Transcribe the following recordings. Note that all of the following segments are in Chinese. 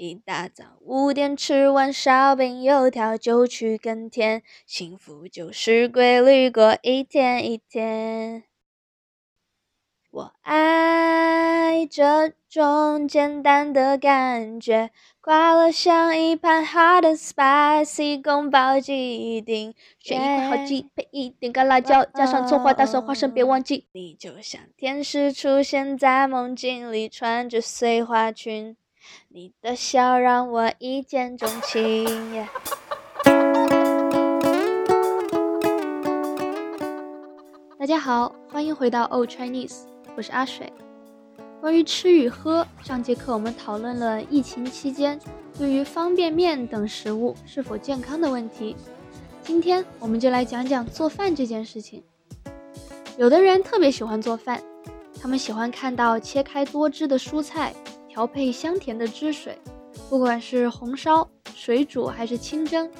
一大早五点吃完烧饼油条就去耕田，幸福就是规律过一天一天。我爱这种简单的感觉，快乐像一盘 hot and spicy 宫保鸡丁，选一块好鸡，配一点干辣椒，加上葱花、大蒜、花生，别忘记。你就像天使出现在梦境里，穿着碎花裙，你的笑让我一见钟情。大家好，欢迎回到 Old Chinese。我是阿水。关于吃与喝，上节课我们讨论了疫情期间对于方便面等食物是否健康的问题。今天我们就来讲讲做饭这件事情。有的人特别喜欢做饭，他们喜欢看到切开多汁的蔬菜，调配香甜的汁水，不管是红烧、水煮还是清蒸，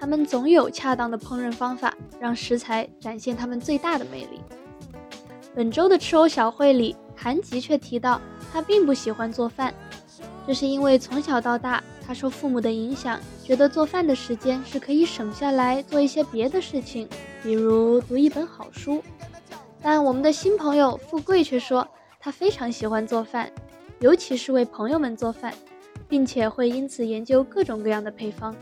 他们总有恰当的烹饪方法，让食材展现它们最大的魅力。本周的吃欧小会里，韩吉却提到他并不喜欢做饭，这是因为从小到大，他受父母的影响，觉得做饭的时间是可以省下来做一些别的事情，比如读一本好书。但我们的新朋友富贵却说，他非常喜欢做饭，尤其是为朋友们做饭，并且会因此研究各种各样的配方。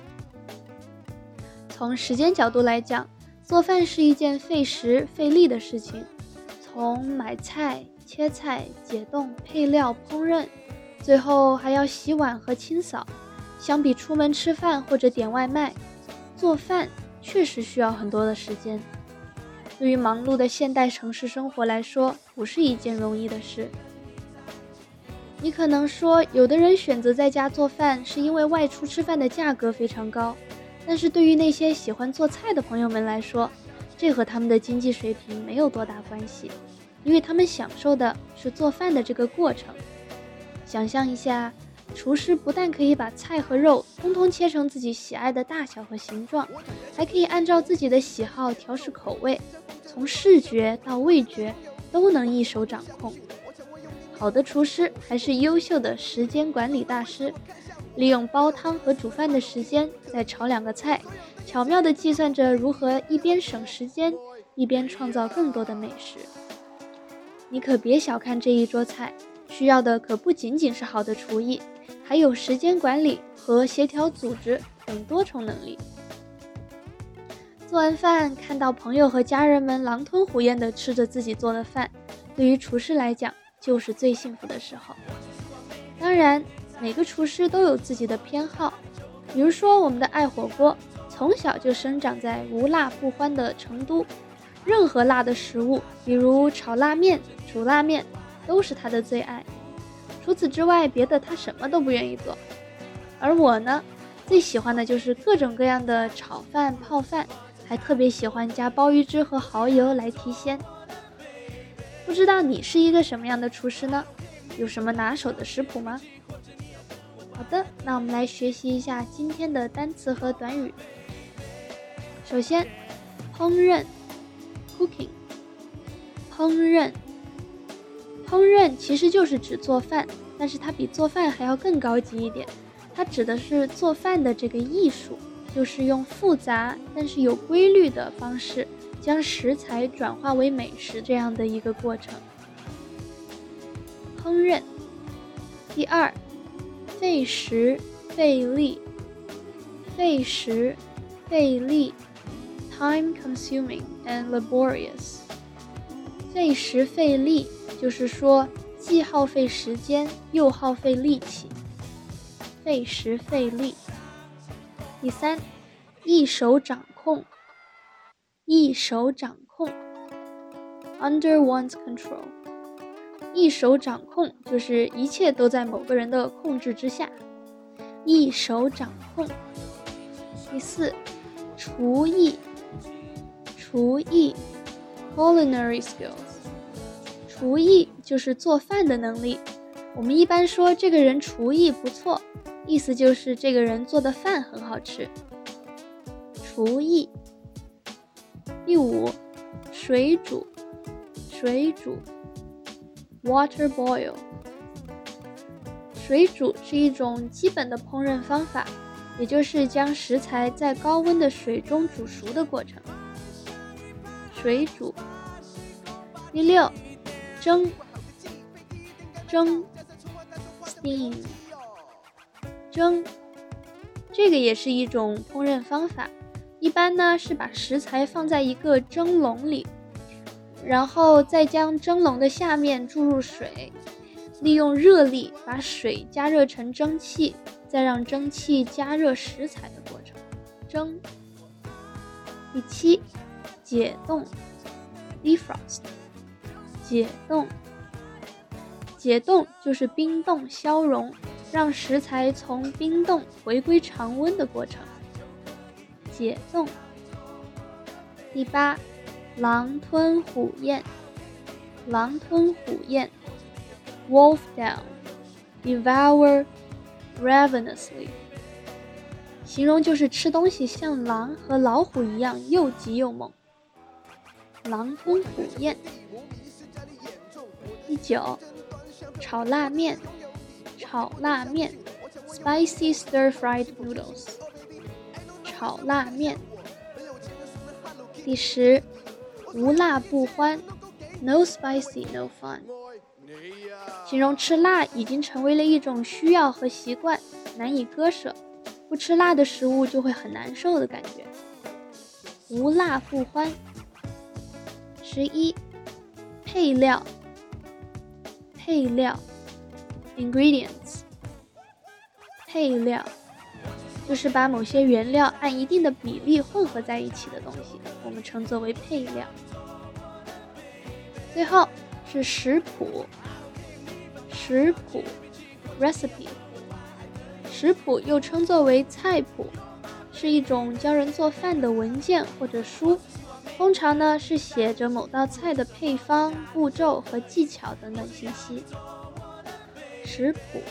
从时间角度来讲，做饭是一件费时费力的事情。从买菜、切菜、解冻、配料、烹饪，最后还要洗碗和清扫。相比出门吃饭或者点外卖，做饭确实需要很多的时间。对于忙碌的现代城市生活来说，不是一件容易的事。你可能说，有的人选择在家做饭是因为外出吃饭的价格非常高，但是对于那些喜欢做菜的朋友们来说，这和他们的经济水平没有多大关系，因为他们享受的是做饭的这个过程。想象一下，厨师不但可以把菜和肉通通切成自己喜爱的大小和形状，还可以按照自己的喜好调试口味，从视觉到味觉都能一手掌控。好的厨师还是优秀的时间管理大师，利用煲汤和煮饭的时间再炒两个菜。巧妙地计算着如何一边省时间，一边创造更多的美食。你可别小看这一桌菜，需要的可不仅仅是好的厨艺，还有时间管理和协调组织等多重能力。做完饭，看到朋友和家人们狼吞虎咽地吃着自己做的饭，对于厨师来讲就是最幸福的时候。当然，每个厨师都有自己的偏好，比如说我们的爱火锅。从小就生长在无辣不欢的成都，任何辣的食物，比如炒拉面、煮拉面，都是他的最爱。除此之外，别的他什么都不愿意做。而我呢，最喜欢的就是各种各样的炒饭、泡饭，还特别喜欢加鲍鱼汁和蚝油来提鲜。不知道你是一个什么样的厨师呢？有什么拿手的食谱吗？好的，那我们来学习一下今天的单词和短语。首先，烹饪 （cooking），烹饪，烹饪其实就是指做饭，但是它比做饭还要更高级一点。它指的是做饭的这个艺术，就是用复杂但是有规律的方式，将食材转化为美食这样的一个过程。烹饪。第二，费时费力，费时费力。Time-consuming and laborious，费时费力，就是说既耗费时间又耗费力气，费时费力。第三，一手掌控，一手掌控，under one's control，一手掌控就是一切都在某个人的控制之下，一手掌控。第四，厨艺。厨艺，culinary skills，厨艺就是做饭的能力。我们一般说这个人厨艺不错，意思就是这个人做的饭很好吃。厨艺。第五，水煮，水煮，water boil，水煮是一种基本的烹饪方法，也就是将食材在高温的水中煮熟的过程。水煮。第六，蒸。蒸，steam。蒸，这个也是一种烹饪方法。一般呢是把食材放在一个蒸笼里，然后再将蒸笼的下面注入水。利用热力把水加热成蒸汽，再让蒸汽加热食材的过程。蒸。第七，解冻，defrost。解冻。解冻就是冰冻消融，让食材从冰冻回归常温的过程。解冻。第八，狼吞虎咽，狼吞虎咽。Wolf down, devour ravenously，形容就是吃东西像狼和老虎一样又急又猛。狼吞虎咽。第九，炒辣面，炒辣面，spicy stir-fried noodles，炒辣面。第十，无辣不欢，no spicy no fun。形容吃辣已经成为了一种需要和习惯，难以割舍。不吃辣的食物就会很难受的感觉。无辣不欢。十一，配料。配料，ingredients。配料就是把某些原料按一定的比例混合在一起的东西，我们称作为配料。最后是食谱。食谱，recipe，食谱又称作为菜谱，是一种教人做饭的文件或者书，通常呢是写着某道菜的配方、步骤和技巧等等信息。食谱，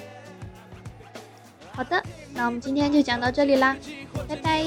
好的，那我们今天就讲到这里啦，拜拜。